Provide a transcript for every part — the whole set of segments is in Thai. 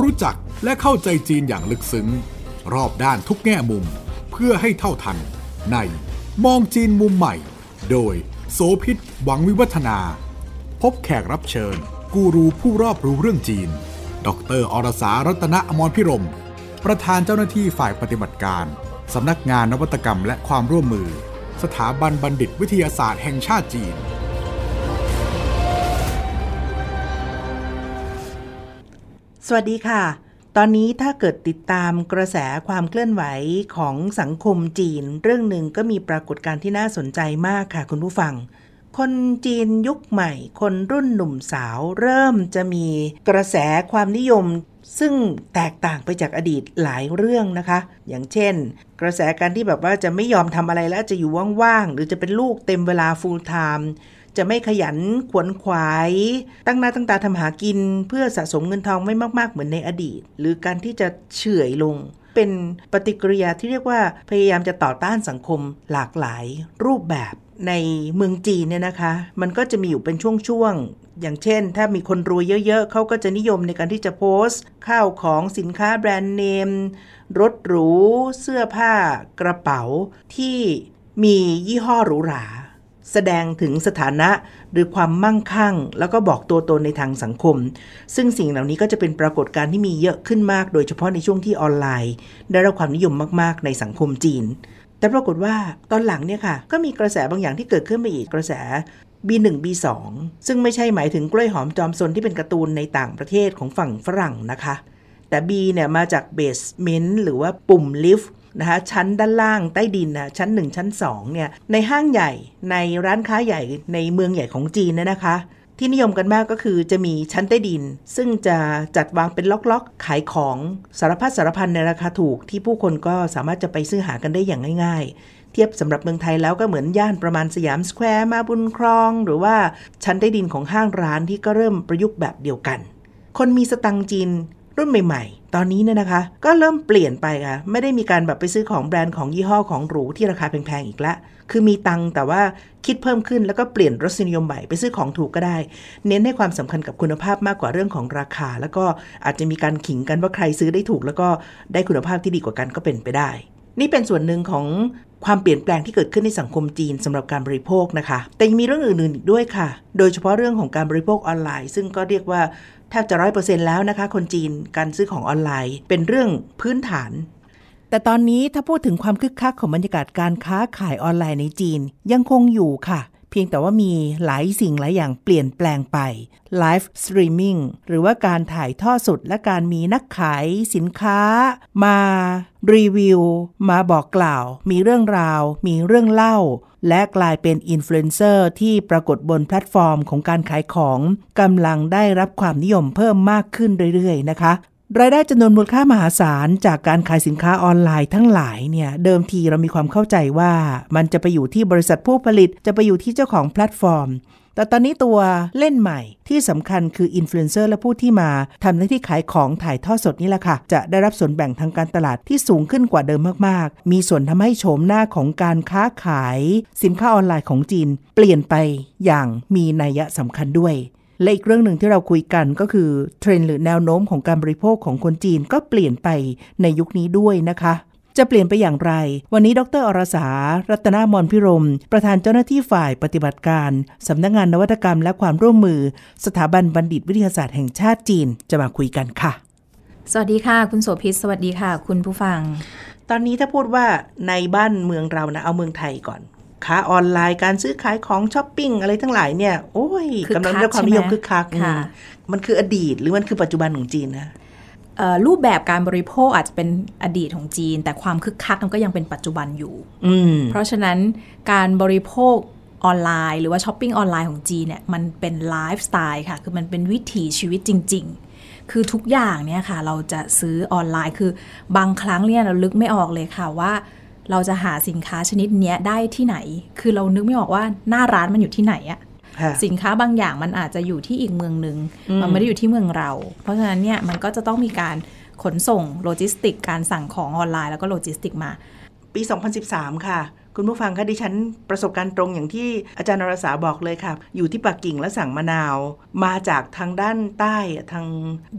รู้จักและเข้าใจจีนอย่างลึกซึ้ง รอบด้านทุกแง่มุมเพื่อให้เท่าทัน ในมองจีนมุมใหม่ โดยโสพิษหวังวิวัฒนา พบแขกรับเชิญ กูรูผู้รอบรู้เรื่องจีน ดรอรสารัตนอมรพิรม ประธานเจ้าหน้าที่ฝ่ายปฏิบัติการ สำนักงานนวัตกรรมและความร่วมมือ สถาบันบัณฑิตวิทยาศาสตร์แห่งชาติจีน สวัสดีค่ะ ตอนนี้ถ้าเกิดติดตามกระแสความเคลื่อนไหวของสังคมจีน เรื่องหนึ่งก็มีปรากฏการณ์ที่น่าสนใจมากค่ะคุณผู้ฟัง คนจีนยุคใหม่ คนรุ่นหนุ่มสาว เริ่มจะมีกระแสความนิยม ซึ่งแตกต่างไปจากอดีตหลายเรื่องนะคะ อย่างเช่น กระแสการที่แบบว่าจะไม่ยอมทำอะไรแล้วจะอยู่ว่างๆ หรือจะเป็นลูกเต็มเวลา full time จะไม่ขยันขวนขวาย ตั้งหน้าตั้งตาทำหากิน เพื่อสะสมเงินทองไม่มากๆ เหมือนในอดีต หรือการที่จะเฉื่อยลง เป็นปฏิกิริยาที่เรียกว่าพยายามจะต่อต้านสังคมหลากหลายรูปแบบในเมืองจีนเนี่ยนะคะ มันก็จะมีอยู่เป็นช่วงๆ อย่างเช่น ถ้ามีคนรวยเยอะๆ เขาก็จะนิยมในการที่จะโพสต์ ข้าวของสินค้าแบรนด์เนม รถหรู เสื้อผ้ากระเป๋า ที่มียี่ห้อหรูหรา แสดงถึงสถานะหรือความมั่งคั่ง แล้วก็บอกตัวตนในทางสังคม ซึ่งสิ่งเหล่านี้ก็จะเป็นปรากฏการณ์ที่มีเยอะขึ้นมาก โดยเฉพาะในช่วงที่ออนไลน์ ได้รับความนิยมมากๆ ในสังคมจีนแต่ปรากฏว่าตอนหลังเนี่ยค่ะ ก็มีกระแสบางอย่างที่เกิดขึ้นมาอีกกระแส B1 B2 ซึ่งไม่ใช่หมายถึงกล้วยหอมจอมซนที่เป็นการ์ตูนในต่างประเทศของฝั่งฝรั่งนะคะ แต่ B เนี่ยมาจากเบสเมนต์หรือว่าปุ่มลิฟต์นะคะชั้นด้านล่างใต้ดินนะชั้น 1 ชั้น2เนี่ยในห้างใหญ่ในร้านค้าใหญ่ในเมืองใหญ่ของจีนเนี่ยนะคะ ที่นิยมกันมากก็คือจะมีชั้นใต้ดิน ซึ่งจะจัดวางเป็นล็อกๆ ขายของสารพัดสารพันในราคาถูกที่ผู้คนก็สามารถจะไปซื้อหากันได้อย่างง่าย ๆ เทียบสำหรับเมืองไทยแล้วก็เหมือนย่านประมาณสยามสแควร์มาบุญครอง หรือว่าชั้นใต้ดินของห้างร้านที่ก็เริ่มประยุกต์แบบเดียวกัน คนมีสตังจีนรุ่นใหม่ ๆ ตอนนี้เนี่ยนะคะ ก็เริ่มเปลี่ยนไปค่ะ ไม่ได้มีการแบบไปซื้อของแบรนด์ของยี่ห้อของหรูที่ราคาแพงๆอีกละ คือมีตังแต่ว่าคิดเพิ่มขึ้นแล้วก็เปลี่ยนรสนิยมใหม่ไปซื้อของถูกก็ได้ เน้นให้ความสำคัญกับคุณภาพมากกว่าเรื่องของราคา แล้วก็อาจจะมีการขิงกันว่าใครซื้อได้ถูก แล้วก็ได้คุณภาพที่ดีกว่ากันก็เป็นไปได้ นี่เป็นส่วนหนึ่งของ ความเปลี่ยนแปลงที่เกิดขึ้นในสังคมจีนสำหรับการบริโภคนะคะ แต่ยังมีเรื่องอื่นๆอีกด้วยค่ะ โดยเฉพาะเรื่องของการบริโภคออนไลน์ ซึ่งก็เรียกว่าแทบจะร้อยเปอร์เซ็นต์แล้วนะคะ คนจีนการซื้อของออนไลน์ เป็นเรื่องพื้นฐาน แต่ตอนนี้ถ้าพูดถึงความคึกคักของบรรยากาศการค้าขายออนไลน์ในจีนยังคงอยู่ค่ะ พียงแต่ว่ามีหลายสิ่งหลายอย่างเปลี่ยนแปลงไป live streaming หรือว่าการถ่ายทอดสดและการมีนักขายสินค้า มารีวิว มาบอกกล่าว มีเรื่องราว มีเรื่องเล่า และกลายเป็นอินฟลูเอนเซอร์ที่ปรากฏบนแพลตฟอร์มของการขายของกำลังได้รับความนิยมเพิ่มมากขึ้นเรื่อยๆนะคะ รายได้จำนวนมูลค่ามหาศาลจากการขายสินค้าออนไลน์ทั้งหลายเนี่ยเดิมทีเรามีความเข้าใจว่า มันจะไปอยู่ที่บริษัทผู้ผลิต จะไปอยู่ที่เจ้าของแพลตฟอร์ม แต่ตอนนี้ตัวเล่นใหม่ที่สำคัญคืออินฟลูเอนเซอร์และผู้ที่มาทำหน้าที่ขายของถ่ายทอดสดนี่แหละค่ะ จะได้รับส่วนแบ่งทางการตลาดที่สูงขึ้นกว่าเดิมมากๆ มีส่วนทำให้โฉมหน้าของการค้าขาย สินค้าออนไลน์ของจีน เปลี่ยนไปอย่างมีนัยสำคัญด้วย และอีกเรื่องหนึ่งที่เราคุยกันก็คือเทรนด์หรือแนวโน้มของการบริโภคของคนจีนก็เปลี่ยนไปในยุคนี้ด้วยนะคะจะเปลี่ยนไปอย่างไร วันนี้ดรอรสา รัตนามนพิรม ประธานเจ้าหน้าที่ฝ่ายปฏิบัติการ สำนักงงานนวัตกรรมและความร่วมมือ สถาบันบัณฑิตวิทยาศาสตร์แห่งชาติจีนจะมาคุยกันค่ะ สวัสดีค่ะ คุณโสภิตสวัสดีค่ะ คุณผู้ฟัง ตอนนี้ถ้าพูดว่าในบ้านเมืองเรานะ เอาเมืองไทยก่อน ค้าออนไลน์การซื้อขายของช้อปปิ้งอะไรทั้งหลายเนี่ย โอ้ยคึกคักกำลังได้รับความนิยมใช่ไหมคึกคักค่ะอืมมันคืออดีตหรือมันคือปัจจุบันของจีนนะเอ่อรูปแบบการบริโภคอาจจะเป็นอดีตของจีน แต่ความคึกคักมันก็ยังเป็นปัจจุบันอยู่อืมเพราะฉะนั้นการบริโภคออนไลน์หรือว่าช้อปปิ้งออนไลน์ของจีนเนี่ยมันเป็นไลฟ์สไตล์ค่ะ คือมันเป็นวิถีชีวิตจริง ๆ คือทุกอย่างเนี่ยค่ะ เราจะซื้อออนไลน์คือบางครั้งเนี่ยเรานึกไม่ออกเลยค่ะว่า เราจะหาสินค้าชนิดเนี้ยได้ที่ไหน คือเรานึกไม่ออกว่าหน้าร้านมันอยู่ที่ไหนอะค่ะสินค้าบางอย่างมันอาจจะอยู่ที่อีกเมืองหนึ่งมันไม่ได้อยู่ที่เมืองเรา เพราะฉะนั้นเนี่ยมันก็จะต้องมีการขนส่งโลจิสติก การสั่งของออนไลน์แล้วก็โลจิสติกมา ปี 2013 ค่ะ คุณผู้ฟังคะดิฉันประสบการณ์ตรงอย่างที่อาจารย์นรสาบอกเลยค่ะ อยู่ที่ปักกิ่งแล้วสั่งมะนาว มาจากทางด้านใต้ทาง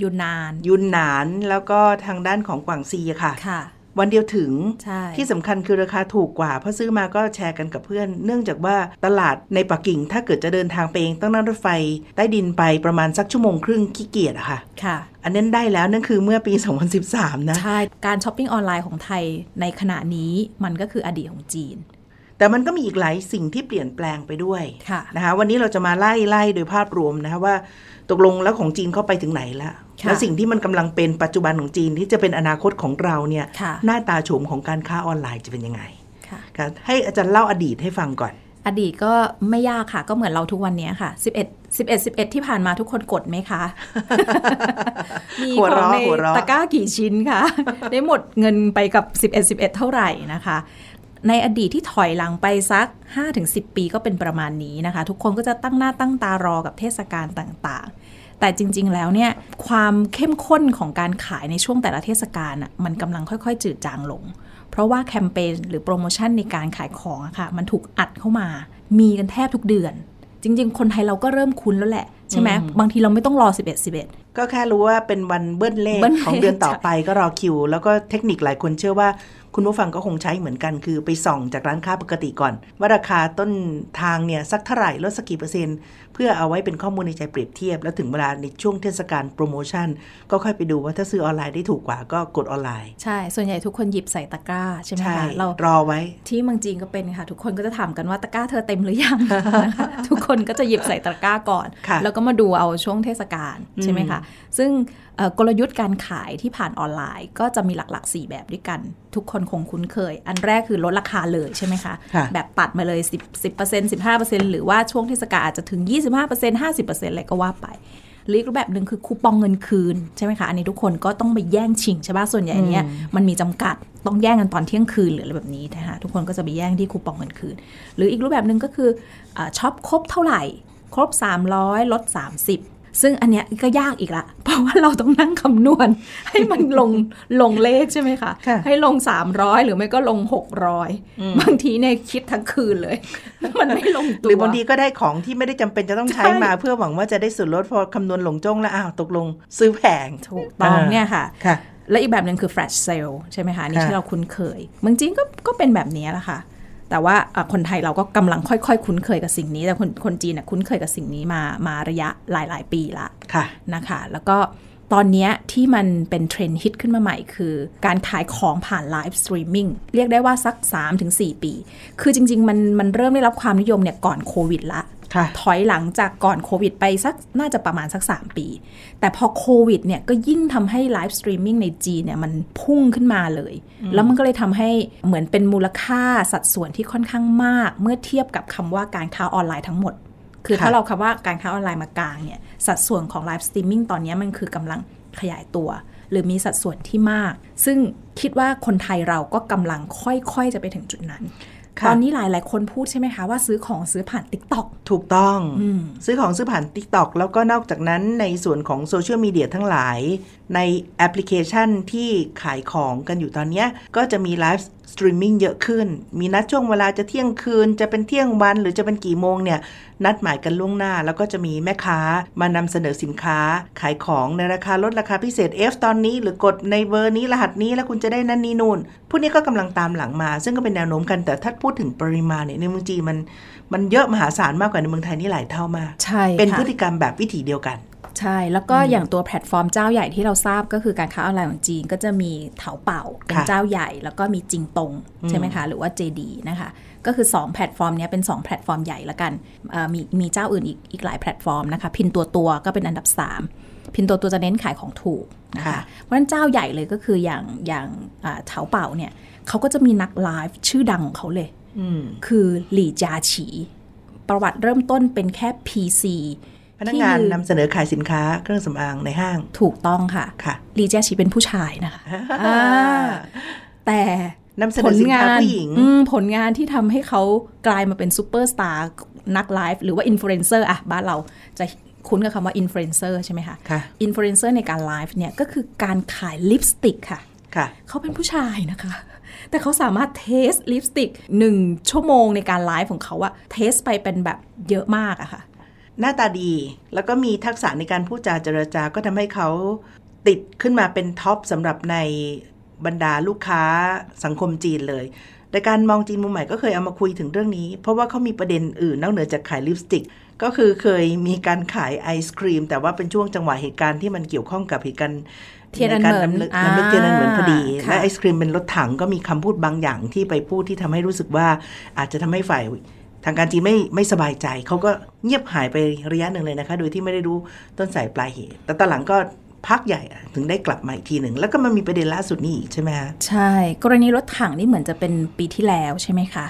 ยูนนาน ยุนหนานแล้วก็ทางด้านของกวางซีอะค่ะค่ะ วันเดียวถึงใช่ที่สำคัญคือราคาถูกกว่า เพราะซื้อมาก็แชร์กันกับเพื่อน เนื่องจากว่าตลาดในปักกิ่ง ถ้าเกิดจะเดินทางไปเองต้องนั่งรถไฟ ใต้ดินไปประมาณสักชั่วโมงครึ่งขี้เกียจอะค่ะค่ะอันนั้นได้แล้วนั่นคือเมื่อปี 2013 นะ ใช่ การช้อปปิ้งออนไลน์ของไทยในขณะนี้มันก็คืออดีตของจีน แต่มันก็มีอีกหลายสิ่งที่เปลี่ยนแปลงไปด้วยค่ะนะคะวันนี้เราจะมาไล่ไล่โดยภาพรวมนะคะว่า ตกลงแล้วของจีนเข้าไปถึงไหนแล้วค่ะแล้วสิ่งที่มันกำลังเป็นปัจจุบันของจีนที่จะเป็นอนาคตของเราเนี่ยค่ะหน้าตาโฉมของการค้าออนไลน์จะเป็นยังไงค่ะค่ะให้อาจารย์เล่าอดีตให้ฟังก่อน อดีตก็ไม่ยากค่ะ ก็เหมือนเราทุกวันนี้ค่ะ 11 11 11 ที่ผ่านมาทุกคนกดไหมคะ มีหัวของเราะในหัวเราะตะกร้ากี่ชิ้นคะ ได้หมดเงินไปกับ 11 11 เท่าไหร่นะคะ ในอดีตที่ถอยหลังไปสัก 5-10 ปีก็เป็นประมาณนี้นะคะ ทุกคนก็จะตั้งหน้าตั้งตารอกับเทศกาลต่างๆ แต่จริง ๆ แล้วเนี่ยความเข้มข้นของการขายในช่วงแต่ละเทศกาลอะมันกำลังค่อย ๆ จืดจางลง เพราะว่าแคมเปญหรือโปรโมชั่นในการขายของอะค่ะมันถูกอัดเข้ามา มีกันแทบทุกเดือน จริง ๆ คนไทยเราก็เริ่มคุ้นแล้วแหละใช่ไหมบางทีเราไม่ต้องรอ 11 11 ก็แค่รู้ว่าเป็นวันเบิ้ลเลขเบิ้ลเลขของเดือนต่อไปก็รอคิว แล้วก็เทคนิคหลายคนเชื่อว่า คุณผู้ฟังก็คงใช้เหมือนกัน คือไปส่องจากร้านค้าปกติก่อน ว่าราคาต้นทางเนี่ยสักเท่าไหร่ลดสักกี่เปอร์เซ็นต์เพื่อเอาไว้เป็นข้อมูลในใจเปรียบเทียบ แล้วถึงเวลาในช่วงเทศกาลโปรโมชั่น ก็ค่อยไปดูว่าถ้าซื้อออนไลน์ได้ถูกกว่าก็กดออนไลน์ ใช่ ส่วนใหญ่ทุกคนหยิบใส่ตะกร้าใช่ไหมใช่คะเรารอไว้ ที่เมืองจีนก็เป็นค่ะ ทุกคนก็จะถามกันว่าตะกร้าเธอเต็มหรือยังนะคะทุกคนก็จะหยิบใส่ตะกร้าก่อนค่ะแล้วก็มาดูเอาช่วงเทศกาลใช่ไหมคะซึ่งเอ่อ กลยุทธ์การขายที่ผ่านออนไลน์ ก็จะมีหลักๆ 4 แบบด้วยกัน ทุกคนคงคุ้นเคย อันแรกคือลดราคาเลยใช่ไหมคะค่ะแบบตัดมาเลย10 10% 15%หรือว่าช่วงเทศกาลอาจจะถึง 25% 50%อะไรก็ว่าไปหรืออีกรูปแบบหนึ่งคือคูปองเงินคืนใช่ไหมคะอันนี้ทุกคนก็ต้องไปแย่งชิงใช่ป่ะส่วนใหญ่เนี้ยมันมีจำกัดต้องแย่งกันตอนเที่ยงคืนหรืออะไรแบบนี้นะคะทุกคนก็จะไปแย่งที่คูปองเงินคืน หรืออีกรูปแบบหนึ่งก็คืออาช็อปครบเท่าไหร่ ครบ 300 ลด 30 ซึ่งอันเนี้ยก็ยากอีกละ เพราะว่าเราต้องนั่งคำนวณ ให้มันลงลงเลขใช่ไหมคะค่ะให้ลง 300 หรือไม่ก็ลง 600 บางทีเนี่ยคิดทั้งคืนเลย มันไม่ลงตัว หรือบางทีก็ได้ของที่ไม่ได้จำเป็นจะต้องใช้ใช่มา เพื่อหวังว่าจะได้ส่วนลดพอคำนวณหลงจ้งแล้วอ้าวตกลงซื้อแพงถูกต้องเนี่ยค่ะค่ะและอีกแบบหนึ่งคือ flash sale ใช่ไหมคะอันนี่ค่ะที่เราคุ้นเคยเมืองจีนก็ก็เป็นแบบนี้แหละค่ะ แต่ว่าอะคนไทยเราก็กำลังค่อยๆ คุ้นเคยกับสิ่งนี้ แต่คนคนจีนน่ะคุ้นเคยกับสิ่งนี้มามาระยะหลายๆ ปีละค่ะนะคะ แล้วก็ตอนเนี้ยที่มันเป็นเทรนด์ฮิตขึ้นมาใหม่คือ การขายของผ่าน live streaming เรียกได้ว่าสัก 3-4 ปี คือจริง ๆ มันมันเริ่มได้รับความนิยมเนี่ยก่อนโควิดละค่ะ ถอยหลังจากก่อนโควิดไปสักน่าจะประมาณสัก 3 ปี แต่พอโควิดเนี่ยก็ยิ่งทำให้ live streaming ในจีนเนี่ยมันพุ่งขึ้นมาเลย แล้วมันก็เลยทำให้เหมือนเป็นมูลค่าสัดส่วนที่ค่อนข้างมาก เมื่อเทียบกับคำว่าการค้าออนไลน์ทั้งหมด คือค่ะถ้าเราคำว่าการค้าออนไลน์มากลางเนี่ยสัดส่วนของ live streaming ตอนนี้มันคือกำลังขยายตัวหรือมีสัดส่วนที่มาก ซึ่งคิดว่าคนไทยเราก็กำลังค่อยๆ จะไปถึงจุดนั้นค่ะ ตอนนี้หลายๆคนพูดใช่ไหมคะว่าซื้อของซื้อผ่าน TikTok o k ถูกต้องอืมซื้อของซื้อผ่าน TikTok แล้วก็นอกจากนั้นในส่วนของโซเชียลมีเดียทั้งหลาย ในแอปพลิเคชันที่ขายของกันอยู่ตอนเนี้ยก็จะมี live streaming เยอะขึ้น มีนัดช่วงเวลาจะเที่ยงคืน จะเป็นเที่ยงวันหรือจะเป็นกี่โมงเนี่ย นัดหมายกันล่วงหน้า แล้วก็จะมีแม่ค้ามานำเสนอสินค้า ขายของในราคาลดราคาพิเศษ F ตอนนี้ หรือกดในเบอร์นี้รหัสนี้แล้วคุณจะได้นั่นนี่นู่น พวกนี้ก็กำลังตามหลังมา ซึ่งก็เป็นแนวโน้มกันแต่ถ้าพูดถึงปริมาณเนี่ยในเมืองจีนมันมันเยอะมหาศาลมากกว่าในเมืองไทยนี่หลายเท่ามาก ใช่ เป็นค่ะพฤติกรรมแบบวิถีเดียวกัน ใช่ แล้วก็อย่างตัวแพลตฟอร์มเจ้าใหญ่ที่เราทราบก็คือการค้าออนไลน์ของจีนก็จะมีเถาเป่าเป็นค่ะเจ้าใหญ่ แล้วก็มีจิงตงใช่ไหมคะ หรือว่า JD นะคะ ก็คือ 2 แพลตฟอร์มเนี้ยเป็น 2 แพลตฟอร์มใหญ่ละกันเอ่อมีมีเจ้าอื่นอีกอีกหลายแพลตฟอร์มนะคะ พินตัวตัวก็เป็นอันดับ 3 พินตัวตัวจะเน้นขายของถูกนะคะค่ะเพราะฉะนั้นเจ้าใหญ่เลยก็คืออย่างอย่างอ่าเถาเป่าเนี่ยเขาก็จะมีนักไลฟ์ชื่อดังของเขาเลยอืมคือหลี่จาฉีประวัติเริ่มต้นเป็นแค่ PC พนักงานที่ยืนนำเสนอขายสินค้าเครื่องสำอางในห้าง ถูกต้องค่ะค่ะหลี่จาฉีเป็นผู้ชายนะคะอ่าแต่นำเสนอสินค้าผู้หญิงอืมผลงานที่ทำให้เขากลายมาเป็นซูเปอร์สตาร์นักไลฟ์หรือว่าอินฟลูเอนเซอร์อะบ้านเราจะคุ้นกับคำว่าอินฟลูเอนเซอร์ใช่ไหมคะค่ะอินฟลูเอนเซอร์ในการไลฟ์เนี่ยก็คือการขายลิปสติกค่ะค่ะเขาเป็นผู้ชายนะคะ แต่เขาสามารถ test ลิปสติกหนึ่งชั่วโมงในการไลฟ์ของเขาอะ test ไปเป็นแบบเยอะมากอะค่ะ หน้าตาดี แล้วก็มีทักษะในการพูดจาเจรจาก็ทำให้เขาติดขึ้นมาเป็น top สำหรับในบรรดาลูกค้าสังคมจีนเลยแต่การมองจีนมุมใหม่ก็เคยเอามาคุยถึงเรื่องนี้ เพราะว่าเขามีประเด็นอื่นนอกเหนือจากขายลิปสติก ก็คือเคยมีการขายไอศครีม แต่ว่าเป็นช่วงจังหวะเหตุการณ์ที่มันเกี่ยวข้องกับเหตุการณ์เทียนอันเหมินในการำลึกำลึกเทียนอันเหมือนพอดีค่ะและไอศครีมเป็นรถถังก็มีคำพูดบางอย่างที่ไปพูดที่ทำให้รู้สึกว่าอาจจะทำให้ฝ่าย ทางการจีนไม่ไม่สบายใจเขาก็เงียบหายไประยะหนึ่งเลยนะคะ โดยที่ไม่ได้รู้ต้นสายปลายเหตุ แต่ตอนหลังก็พักใหญ่ถึงได้กลับมาอีกทีหนึ่ง แล้วก็มันมีประเด็นล่าสุดนี่อีกใช่ไหมคะใช่ กรณีรถถังนี่เหมือนจะเป็นปีที่แล้วใช่ไหมคะ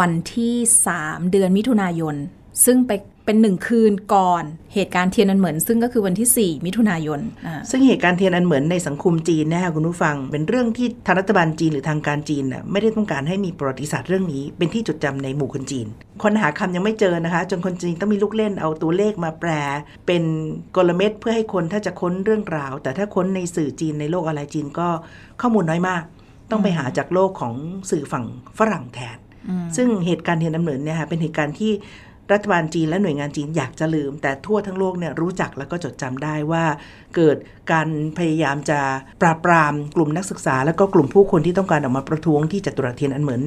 วันที่ 3 เดือนมิถุนายน ซึ่งไป เป็นหนึ่งคืนก่อนเหตุการณ์เทียนอันเหมือน ซึ่งก็คือวันที่ 4 มิถุนายนอ่าซึ่งเหตุการณ์เทียนอันเหมือนในสังคมจีนนะคะคุณผู้ฟัง เป็นเรื่องที่ทางรัฐบาลจีนหรือทางการจีนน่ะไม่ได้ต้องการให้มีประวัติศาสตร์เรื่องนี้ เป็นที่จดจำในหมู่คนจีน คนหาคำยังไม่เจอนะคะ จนคนจีนต้องมีลูกเล่นเอาตัวเลขมาแปล เป็นกลเม็ดเพื่อให้คนถ้าจะค้นเรื่องราว แต่ถ้าค้นในสื่อจีนในโลกออนไลน์จีนก็ข้อมูลน้อยมาก ต้องไปหาจากโลกของสื่อฝั่งฝรั่งแทนซึ่งเหตุการณ์เทียนอันเหมือนเนี่ยค่ะเป็นเหตุการณ์ที่ รัฐบาลจีนและหน่วยงานจีนอยากจะลืม แต่ทั่วทั้งโลกเนี่ยรู้จักแล้วก็จดจำได้ว่า เกิดการพยายามจะปราบปรามกลุ่มนักศึกษา และก็กลุ่มผู้คนที่ต้องการออกมาประท้วงที่จัตุรัสเทียนอันเหมือน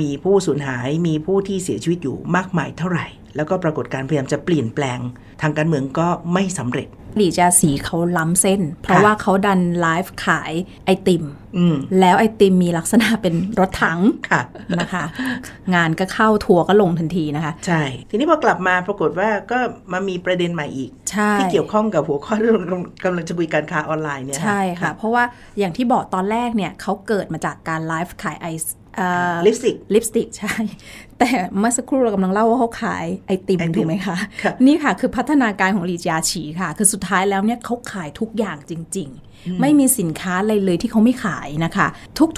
มีผู้สูญหายมีผู้ที่เสียชีวิตอยู่มากมายเท่าไหร่ แล้วก็ปรากฏการพยายามจะเปลี่ยนแปลง ทางการเมืองก็ไม่สำเร็จ หลีจาสีเขาล้ำเส้น เพราะค่ะว่าเขาดันไลฟ์ขายไอติมอืมแล้วไอติมมีลักษณะเป็นรถถังค่ะนะคะ งานก็เข้าทัวร์ก็ลงทันทีนะคะ ใช่ ทีนี้พอกลับมาปรากฏว่าก็มามีประเด็นใหม่อีกใช่ที่เกี่ยวข้องกับหัวข้อที่เรากำลังจะคุยการค้าออนไลน์เนี่ยใช่ค่ะ เพราะว่าอย่างที่บอกตอนแรกเนี่ยเขาเกิดมาจากการไลฟ์ขายไอซ์เอ่อลิปสติกลิปสติกใช่ แต่เมื่อสักครู่เรากำลังเล่าว่าเขาขายไอติมไอติมถูกไหมคะค่ะนี่ค่ะคือพัฒนาการของลีจยาฉีค่ะ คือสุดท้ายแล้วเนี่ยเขาขายทุกอย่างจริง ๆไม่มีสินค้าอะไรเลยที่เขาไม่ขายนะคะ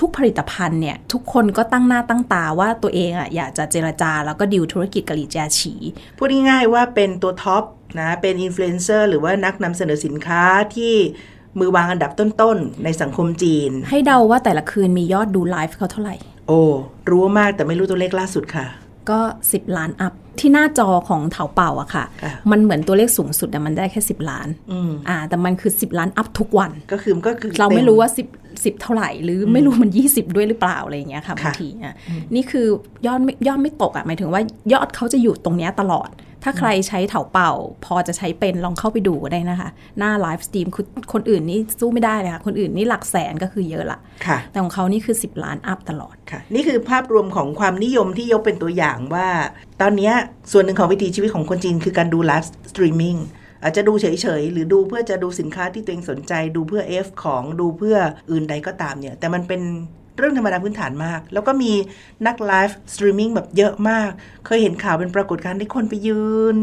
ทุกๆผลิตภัณฑ์เนี่ยทุกคนก็ตั้งหน้าตั้งตาว่าตัวเองอะอยากจะเจรจาแล้วก็ดิวธุรกิจกับหลี่จาฉี พูดง่ายๆว่าเป็นตัว top นะเป็นอินฟลูเอนเซอร์หรือว่านักนำเสนอสินค้าที่มือวางอันดับต้นๆ ในสังคมจีน ให้เดาว่าแต่ละคืนมียอดดูไลฟ์เขาเท่าไหร่ โอ้รู้มากแต่ไม่รู้ตัวเลขล่าสุดค่ะ ก็ 10 ล้าน up ที่หน้าจอของเถาเป่าอะค่ะค่ะมันเหมือนตัวเลขสูงสุดแต่มันได้แค่ 10 ล้านอืมอ่าแต่มันคือ 10 ล้าน up ทุกวัน ก็คือก็คือเราไม่ต็รู้ว่า 10 10เท่าไหร่ หรือไม่รู้มัน 20 ด้วยหรือเปล่าอะไรอย่างเงี้ยค่ะบางทีอะนี่คือยอดไม่ยอดไม่ตกอะหมายถึงว่ายอดเขาจะอยู่ตรงเนี้ยตลอด ถ้าใครใช้เถาเป่า พอจะใช้เป็นลองเข้าไปดูก็ได้นะคะ หน้า live stream คือคนอื่นนี่สู้ไม่ได้เลยค่ะ คนอื่นนี่หลักแสนก็คือเยอะละค่ะ แต่ของเขานี่คือ 10 ล้าน up ตลอดค่ะ นี่คือภาพรวมของความนิยมที่ยกเป็นตัวอย่างว่า ตอนเนี้ยส่วนหนึ่งของวิถีชีวิตของคนจีนคือการดู live streaming อาจจะดูเฉยๆ หรือดูเพื่อจะดูสินค้าที่ตัวเองสนใจ ดูเพื่อ F ของดูเพื่ออื่นใดก็ตามเนี่ย แต่มันเป็นเรื่องธรรมดาพื้นฐานมาก แล้วก็มีนักไลฟ์สตรีมมิ่งแบบเยอะมาก เคยเห็นข่าวเป็นปรากฏการณ์ที่คนไปยืน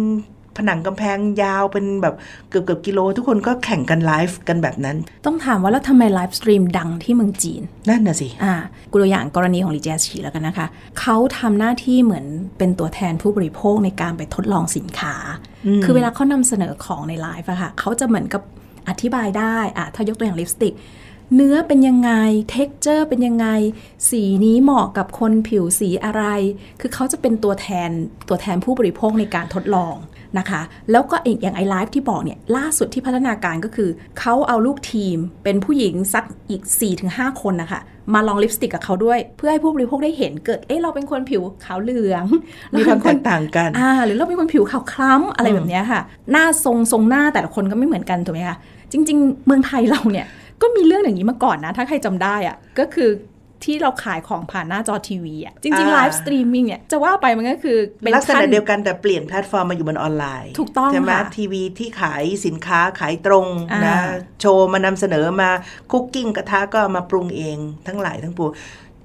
ผนังกำแพงยาวเป็นแบบเกือบเกือบๆกิโล ทุกคนก็แข่งกันไลฟ์กันแบบนั้น ต้องถามว่าแล้วทำไมไลฟ์สตรีมดังที่เมืองจีน นั่นน่ะสิ อ่ากูตัวอย่างกรณีของหลี่เจียฉีแล้วกันนะคะ เขาทำหน้าที่เหมือนเป็นตัวแทนผู้บริโภคในการไปทดลองสินค้า คือเวลาเขานำเสนอของในไลฟ์อะค่ะเขาจะเหมือนกับอธิบายได้อะถ้ายกตัวอย่างลิปสติก เนื้อเป็นยังไง texture เป็นยังไง สีนี้เหมาะกับคนผิวสีอะไร คือเขาจะเป็นตัวแทนตัวแทนผู้บริโภคในการทดลอง นะคะ แล้วก็อีกอย่างไอไลฟ์ที่บอกเนี่ยล่าสุดที่พัฒนาการก็คือ เขาเอาลูกทีมเป็นผู้หญิงสักอีก 4-5 คนนะคะ มาลองลิปสติกกับเขาด้วย เพื่อให้ผู้บริโภคได้เห็นเกิดเอ๊ะเราเป็นคนผิวขาวเหลืองมีความแตกต่างกันอ่าหรือเราเป็นคนผิวขาวคล้ำอะไรแบบเนี้ยค่ะ หน้าทรงทรงหน้าแต่ละคนก็ไม่เหมือนกันถูกไหมคะจริง ๆ เมืองไทยเราเนี่ยก็มีเรื่องอย่างนี้มาก่อนนะ ถ้าใครจำได้อะก็คือ ที่เราขายของผ่านหน้าจอทีวีอะจริงๆอ่าไลฟ์สตรีมมิ่งเนี่ยจะว่าไปมันก็คือเป็นลักษณะขั้นเดียวกันแต่เปลี่ยนแพลตฟอร์มมาอยู่บนออนไลน์ ถูกต้องใช่ไหมค่ะทีวีที่ขายสินค้าขายตรงอ่านนะโชว์มานำเสนอมา cooking กระทะก็เอามาปรุงเองทั้งหลายทั้งปวง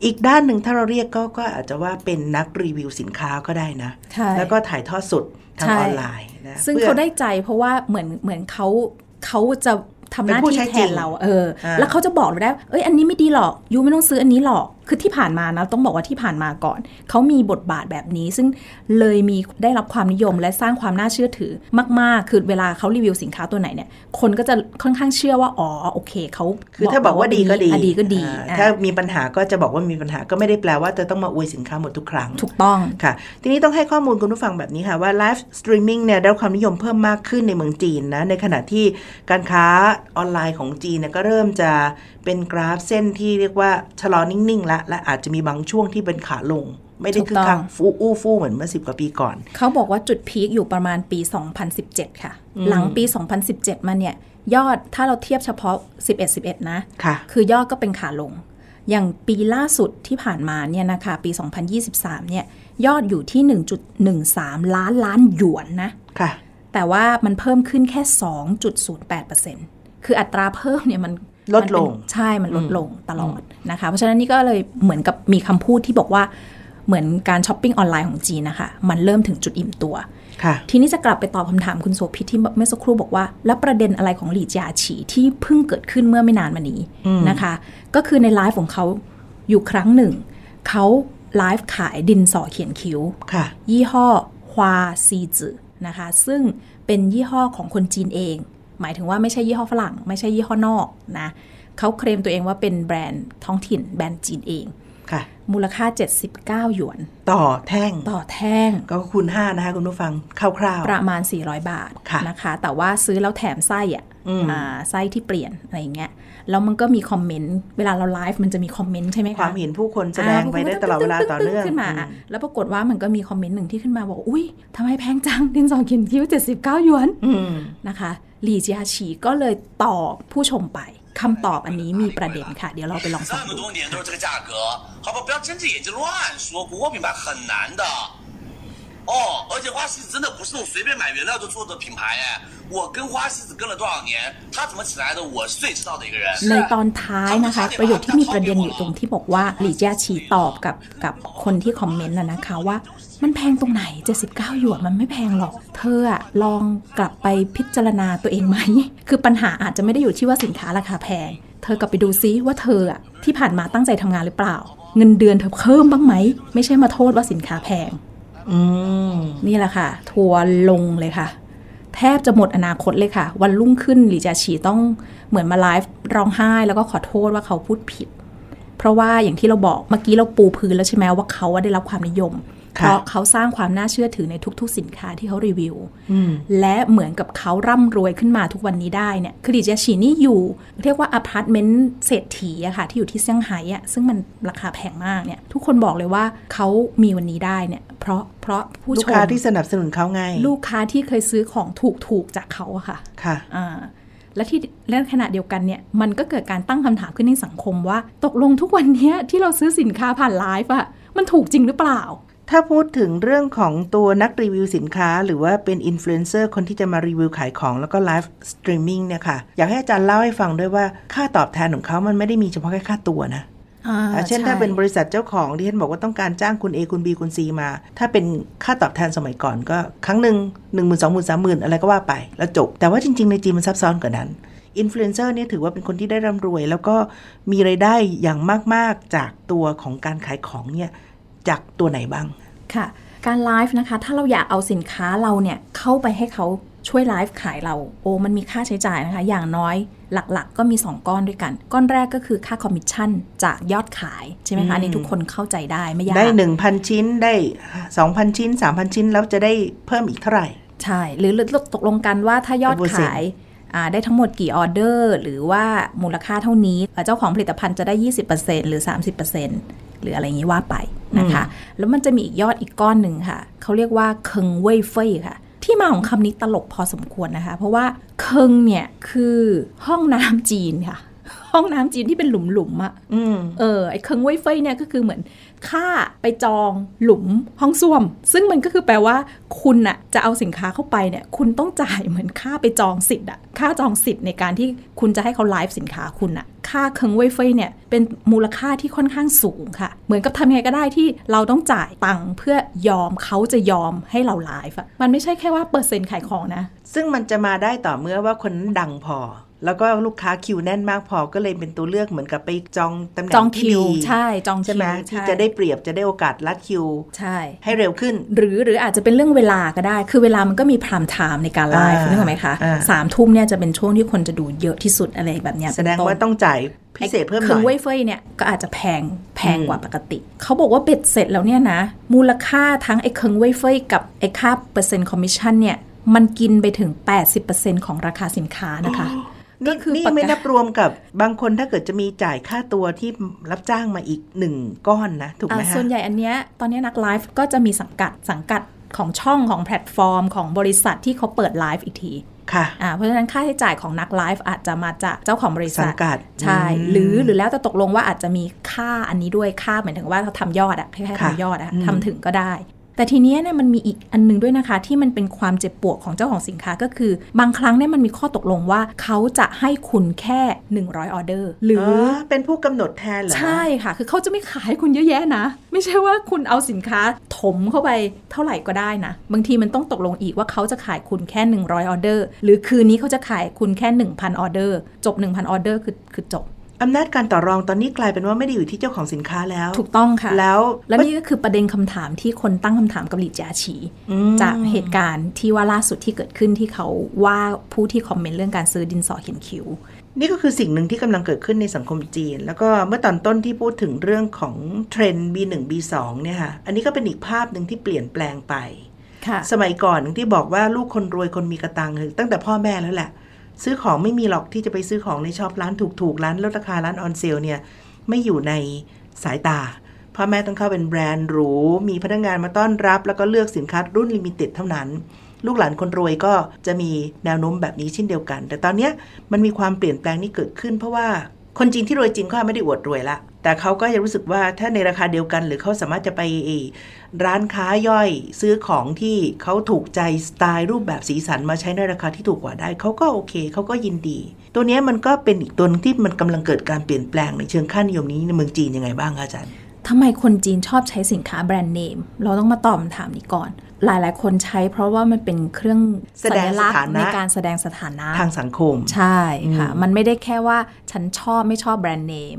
อีกด้านหนึ่งถ้าเราเรียกก็ก็อาจจะว่าเป็นนักรีวิวสินค้าก็ได้นะใช่แล้วก็ถ่ายทอดสดทางใช่ออนไลน์นะซึ่งพื่อเขาได้ใจเพราะว่าเหมือนเหมือนเขาเขาจะ ทำหน้าเป็นผู้ที่ใช้แทจรินงเรา เอออ่าแล้วเขาจะบอกเราได้ เอ้ย อันนี้ไม่ดีหรอก ยูไม่ต้องซื้ออันนี้หรอก คือที่ผ่านมานะต้องบอกว่าที่ผ่านมาก่อน เขามีบทบาทแบบนี้ ซึ่งเลยมีได้รับความนิยมและสร้างความน่าเชื่อถือมาก ๆ คือเวลาเขารีวิวสินค้าตัวไหนเนี่ย คนก็จะค่อนข้างเชื่อว่า อ๋อ โอเคเขาคือถ้าบอกว่าดีก็ดีอะดีก็ดีอ่าอะถ้ามีปัญหาก็จะบอกว่ามีปัญหาก็ไม่ได้แปลว่าจะต้องมาอวยสินค้าหมดทุกครั้ง ถูกต้องค่ะ ทีนี้ต้องให้ข้อมูลคุณผู้ฟังแบบนี้ค่ะว่าไลฟ์สตรีมมิ่งเนี่ยได้รับความนิยมเพิ่มมากขึ้นในเมืองจีนนะ ในขณะที่การค้าออนไลน์ของจีนเนี่ยก็เริ่มจะเป็นกราฟเส้นที่เรียกว่าชะลอนิ่งๆละและอาจจะมีบางช่วงที่เป็นขาลง ไม่ได้ถูกคือคึกคักฟู่อู้ฟู่เหมือนเมื่อสิบกว่าปีก่อน เขาบอกว่าจุด peak อยู่ประมาณปี 2017 ค่ะ หลังปี 2017 มาเนี่ย ยอดถ้าเราเทียบเฉพาะ 11 11 นะค่ะ คือยอดก็เป็นขาลง อย่างปีล่าสุดที่ผ่านมาเนี่ยนะคะปี 2023 เนี่ยยอดอยู่ที่ 1.13 ล้านล้านหยวนนะค่ะ แต่ว่ามันเพิ่มขึ้นแค่ 2.08%คืออัตราเพิ่มเนี่ยมัน ลดลงมันเป็นใช่มันลดลงตลอดนะคะ เพราะฉะนั้นนี่ก็เลยเหมือนกับมีคำพูดที่บอกว่าเหมือนการช้อปปิ้งออนไลน์ของจีนนะคะ มันเริ่มถึงจุดอิ่มตัวค่ะทีนี้จะกลับไปตอบคำถามคุณโสภิตที่เมื่อสักครู่บอกว่า แล้วประเด็นอะไรของหลี่จาฉีที่เพิ่งเกิดขึ้นเมื่อไม่นานมานี้นะคะ ก็คือในไลฟ์ของเขาอยู่ครั้งหนึ่ง เขาไลฟ์ขายดินสอเขียนคิ้วค่ะยี่ห้อฮวาซีจือนะคะ ซึ่งเป็นยี่ห้อของคนจีนเอง หมายถึงว่าไม่ใช่ยี่ห้อฝรั่ง ไม่ใช่ยี่ห้อนอกนะเขาเคลมตัวเองว่าเป็นแบรนด์ท้องถิ่นแบรนด์จีนเองค่ะ มูลค่า 79 หยวน ต่อแท่งต่อแท่ง ก็คูณ5นะคะคุณผู้ฟังคร่าวประมาณ 400 บาทค่ะนะคะ แต่ว่าซื้อแล้วแถมไส้อะอืมอ่าไส้ที่เปลี่ยนอะไรอย่างเงี้ยแล้วมันก็มีคอมเมนต์เวลาเราไลฟ์มันจะมีคอมเมนต์ใช่ไหมๆคะความเห็นผู้คนแสดงไปได้ตลอดเวลาต่อเนื่องขึ้นมาอือะแล้วปรากฏว่ามันก็มีคอมเมนต์หนึ่งที่ขึ้นมาบอกอุ้ยทำไมแพงจังดินสอเขียนคิ้ว79หยวนอืมนะคะ หลี่เจียฉีก็เลยตอบผู้ชมไปคำตอบอันนี้มีประเด็นค่ะ เดี๋ยวเราไปลองฟังดู 哦，而且花西子真的不是那种随便买原料就做的品牌哎，我跟花西子跟了多少年，它怎么起来的，我是最知道的一个人。 ในตอนท้ายนะคะ ประโยคที่มีประเด็นอยู่ตรงที่บอกว่าหลี่เจียฉีตอบกับกับคนที่คอมเมนต์นะนะคะว่า มันแพงตรงไหน 79 หยวนมันไม่แพงหรอก เธออะลองกลับไปพิจารณาตัวเองไหม คือปัญหาอาจจะไม่ได้อยู่ที่ว่าสินค้าราคาแพง เธอกลับไปดูซิว่าเธออะที่ผ่านมาตั้งใจทำงานหรือเปล่า เงินเดือนเธอเพิ่มบ้างไหม ไม่ใช่มาโทษว่าสินค้าแพง อืม นี่แหละค่ะ ทัวร์ลงเลยค่ะ แทบจะหมดอนาคตเลยค่ะ วันรุ่งขึ้นหลี่เจียฉีต้องเหมือนมาไลฟ์ร้องไห้ แล้วก็ขอโทษว่าเขาพูดผิด เพราะว่าอย่างที่เราบอกเมื่อกี้เราปูพื้นแล้วใช่ไหมว่าเขาได้รับความนิยม เพราะเขาสร้างความน่าเชื่อถือในทุก ๆ สินค้าที่เขารีวิวอืมและเหมือนกับเขาร่ำรวยขึ้นมาทุกวันนี้ได้เนี่ยคือหลี่เจียฉีเนี่ยอยู่ เรียกว่าอพาร์ตเมนต์เศรษฐีอะค่ะ ที่อยู่ที่เซี่ยงไฮ้อะซึ่งมันราคาแพงมากเนี่ยทุกคนบอกเลยว่าเขามีวันนี้ได้เนี่ยเพราะเพราะผู้ชมลูกค้าที่สนับสนุนเขาไง ลูกค้าที่เคยซื้อของถูกๆจากเขาอะค่ะ ค่ะอ่าและที่และขณะเดียวกันเนี่ยมันก็เกิดการตั้งคำถามขึ้นในสังคมว่า ตกลงทุกวันเนี้ยที่เราซื้อสินค้าผ่านไลฟ์อะมันถูกจริงหรือเปล่า ถ้าพูดถึงเรื่องของตัวนักรีวิวสินค้า หรือว่าเป็นอินฟลูเอนเซอร์คนที่จะมารีวิวขายของแล้วก็ไลฟ์สตรีมมิ่งเนี่ยค่ะ อยากให้อาจารย์เล่าให้ฟังด้วยว่าค่าตอบแทนของเขามันไม่ได้มีเฉพาะแค่ค่าตัวนะอ่าอ่าเช่นใถ้าเป็นบริษัทเจ้าของที่ท่านบอกว่าต้องการจ้างคุณ A คุณ B คุณ C มา ถ้าเป็นค่าตอบแทนสมัยก่อนก็ ครั้งหนึ่งหนึ่งหมื่นสองหมื่นสามหมื่นอะไรก็ว่าไป แล้วจบ แต่ว่าจริง ๆ ในจีนมันซับซ้อนกว่านั้นอินฟลูเอนเซอร์เนี่ยถือว่าเป็นคนที่ได้ร่ำรวย แล้วก็มีไรายได้อย่างมาก ๆ จากตัวของการขายของเนี่ย จากตัวไหนบ้าง ค่ะ การไลฟ์นะคะ ถ้าเราอยากเอาสินค้าเราเนี่ย เข้าไปให้เขาช่วยไลฟ์ขายเรา โอ้มันมีค่าใช้จ่ายนะคะ อย่างน้อยหลักๆ ก็มี 2 ก้อนด้วยกัน ก้อนแรกก็คือค่าคอมมิชชั่นจากยอดขาย ใช่ไหมคะอันนี้ทุกคนเข้าใจได้ไม่ยาก ได้ 1,000 ชิ้นได้ 2,000 ชิ้น 3,000 ชิ้น แล้วจะได้เพิ่มอีกเท่าไหร่ ใช่ หรือตกลงกันว่าถ้ายอดเปอร์เซ็นต์ขายอ่าได้ทั้งหมดกี่ออเดอร์ หรือว่ามูลค่าเท่านี้เอ่อเจ้าของผลิตภัณฑ์จะได้ 20%หรือ 30%ห รืออะไรอย่างนี้ว่าไปนะคะ แล้วมันจะมีอีกยอดอีกก้อนหนึ่งค่ะ เขาเรียกว่า坑位费ค่ะ ที่มาของคำนี้ตลกพอสมควรนะคะ เพราะว่าเคิงเนี่ยคือห้องน้ำจีนค่ะ ห้องน้ำจีนที่เป็นหลุมๆอะอืมเออไอ้เคิงเว่ยเฟยเนี่ยก็คือเหมือน ค่าไปจองหลุมห้องส้วม ซึ่งมันก็คือแปลว่า คุณน่ะจะเอาสินค้าเข้าไปเนี่ย คุณต้องจ่ายเหมือนค่าไปจองสิทธิ์อะค่าจองสิทธิ์ในการที่คุณจะให้เขาไลฟ์สินค้าคุณอะค่าเคิงเว่ยเฟยเนี่ยเป็นมูลค่าที่ค่อนข้างสูงค่ะ เหมือนกับทำยังไงก็ได้ที่เราต้องจ่ายตังค์เพื่อยอมเขาจะยอมให้เราไลฟ์อะมันไม่ใช่แค่ว่าเปอร์เซ็นต์ขายของนะ ซึ่งมันจะมาได้ต่อเมื่อว่าคนนั้นดังพอ แล้วก็ลูกค้าคิวแน่นมากพอก็เลยเป็นตัวเลือกเหมือนกับไปจองตำแหน่จองงที่คิวดีใช่จองคิวใช่ไหมที่จะได้เปรียบจะได้โอกาสลัดคิว ใช่ ให้เร็วขึ้น หรือหรืออาจจะเป็นเรื่องเวลาก็ได้ คือเวลามันก็มีพรามไทม์ในการไลฟ์อ่านึกออกไหมคะอ่าสามทุ่มเนี่ยจะเป็นช่วงที่คนจะดูเยอะที่สุดอะไรแบบเนี้ยแสดงว่าเป็นนต้องจ่ายพิเศษเพิ่มหคืน่ออยเว่ยเฟยเนี่ยก็อาจจะแพงแพงกว่าปกติ เขาบอกว่าเบ็ดเสร็จแล้วเนี่ยนะ มูลค่าทั้งไอ้坑位费กับไอ้ค่าเปอร์เซ็นต์คอมมิชชั่นเนี่ยมันกินไปถึง 80%ของราคาสินค้านะคะนี่ ก็คือนี่ปกติไม่นับรวมกับบางคนถ้าเกิดจะมีจ่ายค่าตัวที่รับจ้างมาอีกหนึ่งก้อนนะ ถูกไหมอ่าฮะส่วนใหญ่อันเนี้ยตอนเนี้ยนักไลฟ์ก็จะมีสังกัดสังกัดของช่องของแพลตฟอร์ม ของบริษัทที่เขาเปิดไลฟ์อีกทีค่ะอ่าเพราะฉะนั้นค่าใช้จ่ายของนักไลฟ์อาจจะมาจากเจ้าของบริษัทสังกัดใช่อืมหรือหรือแล้วแต่ตกลงว่าอาจจะมีค่าอันนี้ด้วยค่าเหมือนถึงว่าเขาทำยอดอะคล้ายๆค่ะทำยอดอะอืมทำถึงก็ได้ แต่ทีเนี้ยเนี่ยมันมีอีกอันหนึงด้วยนะคะ ที่มันเป็นความเจ็บปวดของเจ้าของสินค้าก็คือ บางครั้งเนี่ยมันมีข้อตกลงว่าเขาจะให้คุณแค่ 100 ออเดอร์ หรืออ๋ออเป็นผู้กำหนดแทนเหรอ ใช่ค่ะ คือเขาจะไม่ขายให้คุณเยอะแยะนะ ไม่ใช่ว่าคุณเอาสินค้าถมเข้าไปเท่าไหร่ก็ได้นะ บางทีมันต้องตกลงอีกว่าเขาจะขายคุณแค่ 100 ออเดอร์ หรือคืนนี้เขาจะขายคุณแค่ 1,000 ออเดอร์ จบ 1,000 ออเดอร์คือคือจบ อำนาจการต่อรองตอนนี้กลายเป็นว่าไม่ได้อยู่ที่เจ้าของสินค้าแล้ว ถูกต้องค่ะ แล้ว และนี่ก็คือประเด็นคำถามที่คนตั้งคำถามกับหลี่เจียฉี จากเหตุการณ์ที่ว่าล่าสุดที่เกิดขึ้นที่เขาว่าผู้ที่คอมเมนต์เรื่องการซื้อดินสอเขียนคิ้วนี่ก็คือสิ่งหนึ่งที่กำลังเกิดขึ้นในสังคมจีน แล้วก็เมื่อตอนต้นที่พูดถึงเรื่องของเทรนด์ B1 B2 เนี่ยค่ะ อันนี้ก็เป็นอีกภาพหนึ่งที่เปลี่ยนแปลงไปค่ะสมัยก่อนที่บอกว่าลูกคนรวยคนมีกะตังค์คือตั้งแต่พ่อแม่แล้วแหละ ซื้อของไม่มีหรอกที่จะไปซื้อของใน shop ร้านถูกๆร้านลดราคาร้าน on sale เนี่ยไม่อยู่ในสายตาพ่อแม่ต้องเข้าเป็นแบรนด์หรู มีพนักงานมาต้อนรับ แล้วก็เลือกสินค้ารุ่น limited เท่านั้น ลูกหลานคนรวยก็จะมีแนวโน้มแบบนี้เช่นเดียวกัน แต่ตอนนี้มันมีความเปลี่ยนแปลงนี้เกิดขึ้น เพราะว่าคนจีนที่รวยจริงเขาไม่ได้อวดรวยละ แต่เขาก็ยังรู้สึกว่าถ้าในราคาเดียวกัน หรือเขาสามารถจะไปเอ่อร้านค้าย่อยซื้อของที่เขาถูกใจสไตล์รูปแบบสีสันมาใช้ในราคาที่ถูกกว่าได้เขาก็โอเคเขาก็ยินดี ตัวเนี้ยมันก็เป็นอีกตัวหนึงที่มันกำลังเกิดการเปลี่ยนแปลงในเชิงค่านิยมนี้ในเมืองจีนยังไงบ้างคะอาจารย์ทำไมคนจีนชอบใช้สินค้าแบรนด์เนม เราต้องมาตอบคำถามนี้ก่อน หลายๆ คนใช้เพราะว่ามันเป็นเครื่องแสดงญลักษสถาณ์นะในการแสดงสถานะทางสังคม ใช่ค่ะ มันไม่ได้แค่ว่าฉันชอบไม่ชอบแบรนด์เนม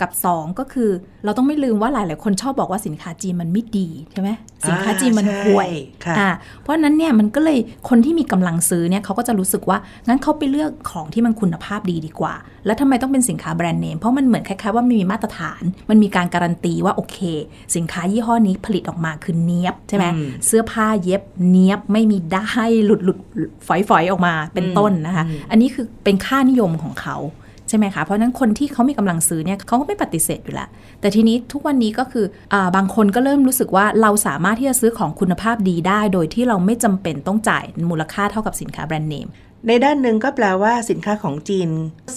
กับ 2 ก็คือ เราต้องไม่ลืมว่าหลาย ๆ คนชอบบอกว่าสินค้าจีนมันไม่ดีใช่ไหมสินค้าจีนมันใช่ห่วยค่ะอ่าเพราะฉะนั้นเนี่ยมันก็เลยคนที่มีกำลังซื้อเนี่ยเขาก็จะรู้สึกว่างั้นเขาไปเลือกของที่มันคุณภาพดีดีกว่า แล้วทำไมต้องเป็นสินค้าแบรนด์เนมเพราะมันเหมือนคล้าย ๆ ว่ามันมีมาตรฐาน มันมีการการันตีว่าโอเค สินค้ายี่ห้อนี้ผลิตออกมาคือเนี้ยบใช่ไหมเสื้อผ้าเย็บเนี้ยบไม่มีได้หลุดหลุดฝอยฝอยๆออกมาเป็นต้นนะคะ อันนี้คือเป็นค่านิยมของเขา ใช่ไหมคะเพราะฉะนั้นคนที่เขามีกำลังซื้อเนี่ยเขาก็ไม่ปฏิเสธอยู่แล้วแต่ทีนี้ทุกวันนี้ก็คืออบางคนก็เริ่มรู้สึกว่าเราสามารถที่จะซื้อของคุณภาพดีได้ โดยที่เราไม่จำเป็นต้องจ่ายมูลค่าเท่ากับสินค้าแบรนด์เนมในด้านหนึ่งก็แปลว่าสินค้าของจีน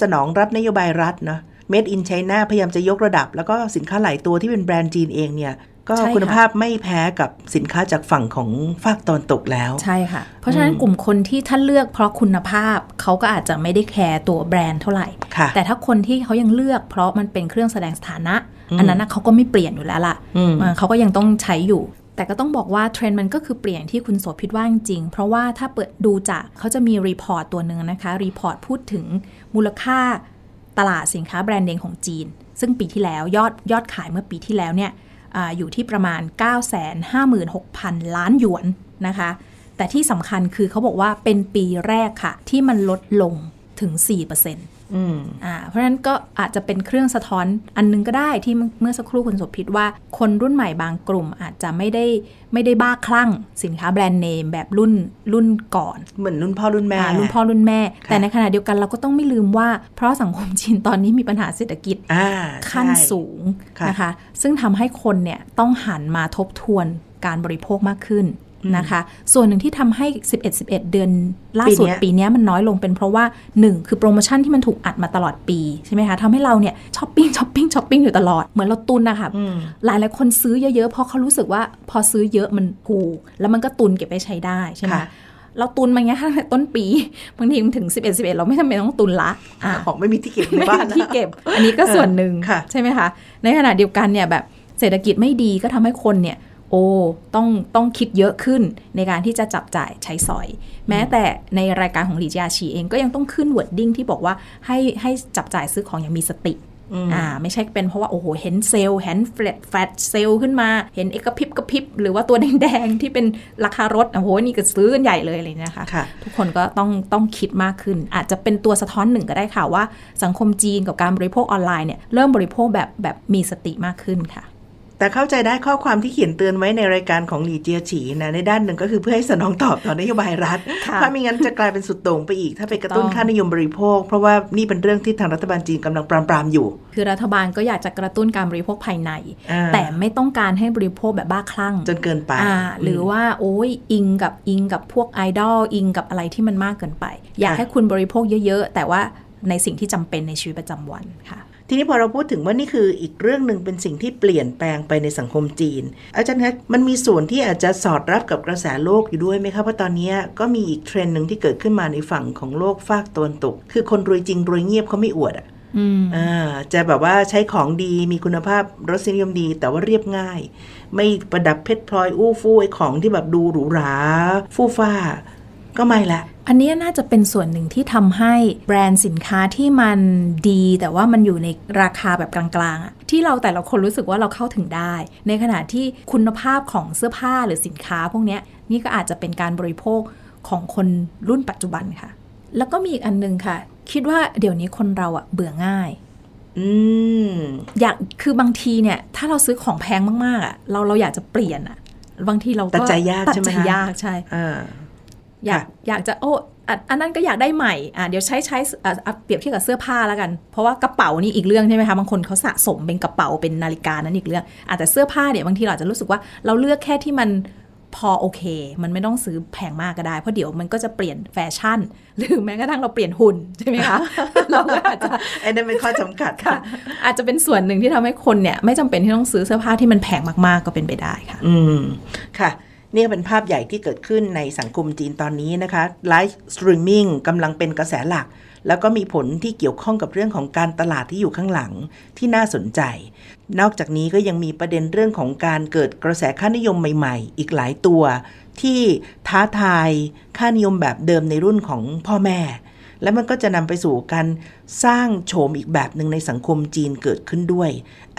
สนองรับนโยบายรัฐเนาะ Made in China พยายามจะยกระดับ แล้วก็สินค้าหลายตัวที่เป็นแบรนด์จีนเองเนี่ย ก็ใช่ค่ะคุณภาพไม่แพ้กับสินค้าจากฝั่งของฝากตอนตกแล้ว ใช่ค่ะ เพราะฉะนั้นกลุ่มคนที่ถ้าเลือกเพราะคุณภาพเขาก็อาจจะไม่ได้แคร์ตัวแบรนด์เท่าไหร่ค่ะแต่ถ้าคนที่เขายังเลือกเพราะมันเป็นเครื่องแสดงสถานะ อันนั้นนะเขาก็ไม่เปลี่ยนอยู่แล้วล่ะอืมเออเขาก็ยังต้องใช้อยู่ แต่ก็ต้องบอกว่าเทรนด์มันก็คือเปลี่ยนที่คุณโสภิตว่าจริงๆเพราะว่าถ้าเปิดดูจากเขาจะมี report ตัวหนึ่งนะคะ report พูดถึงมูลค่าตลาดสินค้าแบรนด์เนมของจีน ซึ่งปีที่แล้วยอดยอดขายเมื่อปีที่แล้วเนี่ย ออยู่ที่ประมาณ 956,000 ล้านหยวนนะคะ แต่ที่สำคัญคือเขาบอกว่าเป็นปีแรกค่ะ ที่มันลดลงถึง 4% อืมอ่าเพราะฉะนั้นก็อาจจะเป็นเครื่องสะท้อนอันนึงก็ได้ที่เมื่อสักครู่คุณสมพิษว่าคนรุ่นใหม่บางกลุ่มอาจจะไม่ได้ไม่ได้บ้าคลั่งสินค้าแบรนด์เนมแบบรุ่นรุ่นก่อน เหมือนรุ่นพ่อรุ่นแม่อ่ารุ่นพ่อรุ่นแม่ค่ะแต่ในขณะเดียวกันเราก็ต้องไม่ลืมว่า เพราะสังคมจีนตอนนี้มีปัญหาเศรษฐกิจอ่าขั้นใช่สูงค่ะนะคะ ซึ่งทำให้คนเนี่ยต้องหันมาทบทวนการบริโภคมากขึ้น นะคะ ส่วนหนึ่งที่ทำให้ 11 11 เดือนล่าสุดปีเนี้ยปีเนี้ยมันน้อยลงเป็นเพราะว่า 1 คือโปรโมชั่นที่มันถูกอัดมาตลอดปีใช่ไหมคะทำให้เราเนี่ยช้อปปิ้งช้อปปิ้งช้อปปิ้งอยู่ตลอด เหมือนเราตุนนะคะอืมหลายหลายๆคนซื้อเยอะๆเพราะเขารู้สึกว่าพอซื้อเยอะมันถูกแล้วมันก็ตุนเก็บไปใช้ได้ใช่ไหมค่ะคะเราตุนมาเงี้ยตั้งแต่ต้นปีบางทีมันถึง 11 11 เราไม่จำเป็นต้องตุนละอะของไม่มีที่เก็บในไม่บ้านมีที่เก็บ อันนี้ก็ส่วนหนึ่งค่ะใช่ไหมคะ ในขณะเดียวกันเนี่ยแบบเศรษฐกิจไม่ดีก็ทำให้คนเนี่ย โอ้ต้องต้องคิดเยอะขึ้นในการที่จะจับจ่ายใช้สอย แม้แต่ในรายการของหลี่เจียฉีเองก็ยังต้องขึ้น wording ที่บอกว่าให้ให้จับจ่ายซื้อของอย่างมีสติอ่าไม่ใช่เป็นเพราะว่าโอ้โหเห็นเซลล์เห็น flash flash sale ขึ้นมา เห็นเอกระพริบกระพริบ หรือว่าตัวแดงๆที่เป็นราคาลดโอ้โหนี่ก็ซื้อกันใหญ่เลยอะไรเงี้ยค่ะค่ะทุกคนก็ต้องต้องคิดมากขึ้น อาจจะเป็นตัวสะท้อนหนึ่งก็ได้ค่ะว่าสังคมจีนกับการบริโภคออนไลน์เนี่ยเริ่มบริโภคแบบแบบมีสติมากขึ้นค่ะ แต่เข้าใจได้ข้อความที่เขียนเตือนไว้ในรายการของหลีเจียฉีนะในด้านหนึ่งก็คือเพื่อให้สนองตอบต่อนโยบายรัฐค่ะเพราะไม่งั้นจะกลายเป็นสุดโต่งไปอีก ถ้าไปกระตุ้นต้องค่านิยมบริโภค เพราะว่านี่เป็นเรื่องที่ทางรัฐบาลจีนกำลังปรามปรามๆอยู่ คือรัฐบาลก็อยากจะกระตุ้นการบริโภคภายในอ่าแต่ไม่ต้องการให้บริโภคแบบบ้าคลั่ง จนเกินไปอ่าหรือว่าโอ้ยอิงกับอิงกับพวกไอดอลอิงกับอะไรที่มันมากเกินไป อยากค่ะให้คุณบริโภคเยอะ ๆ แต่ว่าในสิ่งที่จำเป็นในชีวิตประจำวันค่ะ ทีนี้พอเราพูดถึงว่านี่คืออีกเรื่องหนึ่งเป็นสิ่งที่เปลี่ยนแปลงไปในสังคมจีน อาจารย์คะมันมีส่วนที่อาจจะสอดรับกับกระแสโลกอยู่ด้วยไหมคะเพราะตอนนี้ก็มีอีกเทรนด์หนึ่งที่เกิดขึ้นมาในฝั่งของโลกฝากตะวันตก คือคนรวยจริงรวยเงียบเขาไม่อวดอะอ่าจะแบบว่าใช้ของดีมีคุณภาพรสนิยมดีแต่ว่าเรียบง่าย ไม่ประดับเพชรพลอยอู้ฟู่ไอของที่แบบดูหรูหรา ฟู่ฟ้า ก็ไม่ละ อันนี้น่าจะเป็นส่วนหนึ่งที่ทำให้แบรนด์สินค้าที่มันดี แต่ว่ามันอยู่ในราคาแบบกลางๆอะที่เราแต่ละคนรู้สึกว่าเราเข้าถึงได้ ในขณะที่คุณภาพของเสื้อผ้าหรือสินค้าพวกเนี้ยนี่ก็อาจจะเป็นการบริโภคของคนรุ่นปัจจุบันค่ะ แล้วก็มีอีกอันนึงค่ะ คิดว่าเดี๋ยวนี้คนเราอะเบื่อง่ายอืมอยากคือบางทีเนี่ย ถ้าเราซื้อของแพงมากๆอะเราเราอยากจะเปลี่ยนอะบางทีเราก็ตัดใจยากตัดใช่ไหมใจคะยากใช่ อ่าอยากอยากจะโอ้อันอันนั้นก็อยากได้ใหม่อะเดี๋ยวใช้ใช้อะอะเปรียบเทียบกับเสื้อผ้าแล้วกัน เพราะว่ากระเป๋านี่อีกเรื่องใช่ไหมคะบางคนเขาสะสมเป็นกระเป๋าเป็นนาฬิกานั้นอีกเรื่องอะแต่เสื้อผ้าเนี่ยบางทีเราอาจจะรู้สึกว่าเราเลือกแค่ที่มันพอโอเค มันไม่ต้องซื้อแพงมากก็ได้ เพราะเดี๋ยวมันก็จะเปลี่ยนแฟชั่น หรือแม้กระทั่งเราเปลี่ยนหุ่นใช่ไหมคะ เราก็อาจจะไอ้นั่นเป็นข้อจำกัดค่ะ อาจจะเป็นส่วนหนึ่งที่ทำให้คนเนี่ย ไม่จำเป็นที่ต้องซื้อเสื้อผ้าที่มันแพงมากๆก็เป็นไปได้ค่ะ อืมค่ะ นี่เป็นภาพใหญ่ที่เกิดขึ้นในสังคมจีนตอนนี้นะคะ live streaming กำลังเป็นกระแสหลัก แล้วก็มีผลที่เกี่ยวข้องกับเรื่องของการตลาดที่อยู่ข้างหลังที่น่าสนใจ นอกจากนี้ก็ยังมีประเด็นเรื่องของการเกิดกระแสค่านิยมใหม่ ๆ อีกหลายตัว ที่ท้าทายค่านิยมแบบเดิมในรุ่นของพ่อแม่ และมันก็จะนำไปสู่การสร้างโฉมอีกแบบหนึ่งในสังคมจีนเกิดขึ้นด้วย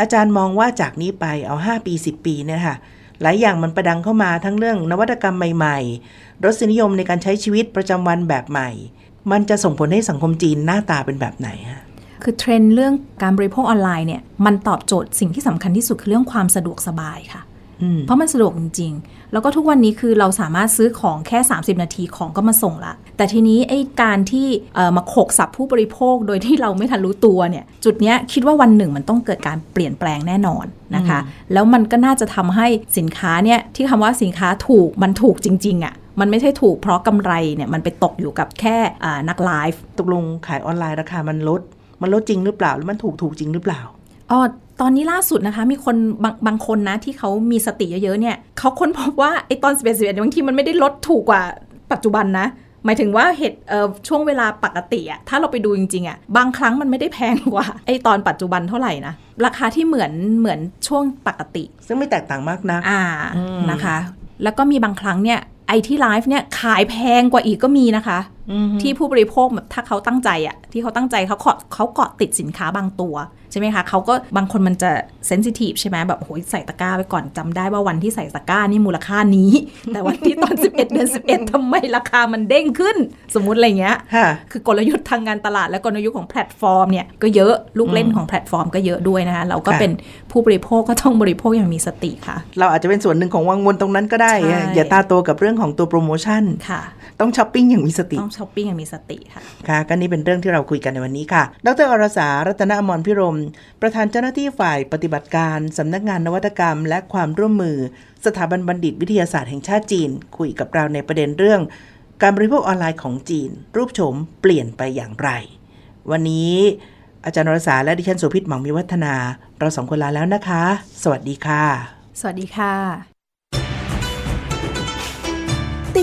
อาจารย์มองว่าจากนี้ไปเอา 5 ปี 10 ปีเนี่ยค่ะ หลายอย่างมันประดังเข้ามาทั้งเรื่องนวัตกรรมใหม่ๆ รสนิยมในการใช้ชีวิตประจำวันแบบใหม่ มันจะส่งผลให้สังคมจีนหน้าตาเป็นแบบไหนฮะคือเทรนด์เรื่องการบริโภคออนไลน์เนี่ยมันตอบโจทย์สิ่งที่สำคัญที่สุดคือเรื่องความสะดวกสบายค่ะอืมเพราะมันสะดวกจริงๆ แล้วก็ทุกวันนี้คือเราสามารถซื้อของแค่ 30 นาทีของก็มาส่งละ แต่ทีนี้ไอ้การที่เอ่อมาโขกสับผู้บริโภคโดยที่เราไม่ทันรู้ตัวเนี่ยจุดเนี้ยคิดว่าวันหนึ่งมันต้องเกิดการเปลี่ยนแปลงแน่นอนนะคะ แล้วมันก็น่าจะทำให้สินค้าเนี่ยที่คำว่าสินค้าถูกมันถูกจริงๆอะ่ะมันไม่ใช่ถูกเพราะกำไรเนี่ยมันไปตกอยู่กับแค่อ่านักไลฟ์ตกลงขายออนไลน์ราคามันลด มันลดจริงหรือเปล่าแล้วมันถูกถูกจริงหรือเปล่าอ๋อ ตอนนี้ล่าสุดนะคะ มีคนบางบางคนนะที่เขามีสติเยอะๆเนี่ยเขาค้นพบว่าไอ้ตอน11 11บางทีมันไม่ได้ลดถูกกว่าปัจจุบันนะหมายถึงว่าเหตุเอ่อช่วงเวลาปกติอะถ้าเราไปดูจริงๆอะบางครั้งมันไม่ได้แพงกว่าไอ้ตอนปัจจุบันเท่าไหร่นะ ราคาที่เหมือนเหมือนช่วงปกติ ซึ่งไม่แตกต่างมากนะอ่าอืมนะคะ แล้วก็มีบางครั้งเนี่ยไอที่ไลฟ์เนี่ยขายแพงกว่าอีกก็มีนะคะ ที่ผู้บริโภคแบบถ้าเขาตั้งใจอะที่เขาตั้งใจเขาเกาะเขาเกาะติดสินค้าบางตัวใช่ไหมคะเขาก็บางคนมันจะ sensitive ใช่ไหมแบบโอ้ยใส่ตะกร้าไว้ก่อนจำได้ว่าวันที่ใส่ตะกร้านี่มูลค่านี้ แต่วันที่ตอน 11 เดือน 11ทำไมราคามันเด้งขึ้น สมมุติอะไรเงี้ยค่ะคือกลยุทธ์ทางการตลาดและกลยุทธ์ของแพลตฟอร์มเนี่ยก็เยอะลูกเล่นของแพลตฟอร์มก็เยอะด้วยนะคะเราก็ค่ะเป็นผู้บริโภคก็ต้องบริโภคอย่างมีสติค่ะ เราอาจจะเป็นส่วนหนึ่งของวังวนตรงนั้นก็ได้ใช่อย่าตาโตกับเรื่องของตัวโปรโมชั่นค่ะต้องช้อปปิ้งอย่างมีสติต้องช้อปปิ้งอย่างมีสติค่ะ ค่ะก็นี่เป็นเรื่องที่เราคุยกันในวันนี้ค่ะ ดรอรสา รัตนอมรพิรม ประธานเจ้าหน้าที่ฝ่ายปฏิบัติการสำนักงานนวัตกรรม และความร่วมมือ สถาบันบัณฑิตวิทยาศาสตร์แห่งชาติจีน คุยกับเราในประเด็นเรื่อง การบริโภคออนไลน์ของจีน รูปโฉมเปลี่ยนไปอย่างไร วันนี้อาจารย์อรสาและดิฉันโสุพิษหมังมีวัฒนา เราสองคนลาแล้วนะคะ สวัสดีค่ะ สวัสดีค่ะ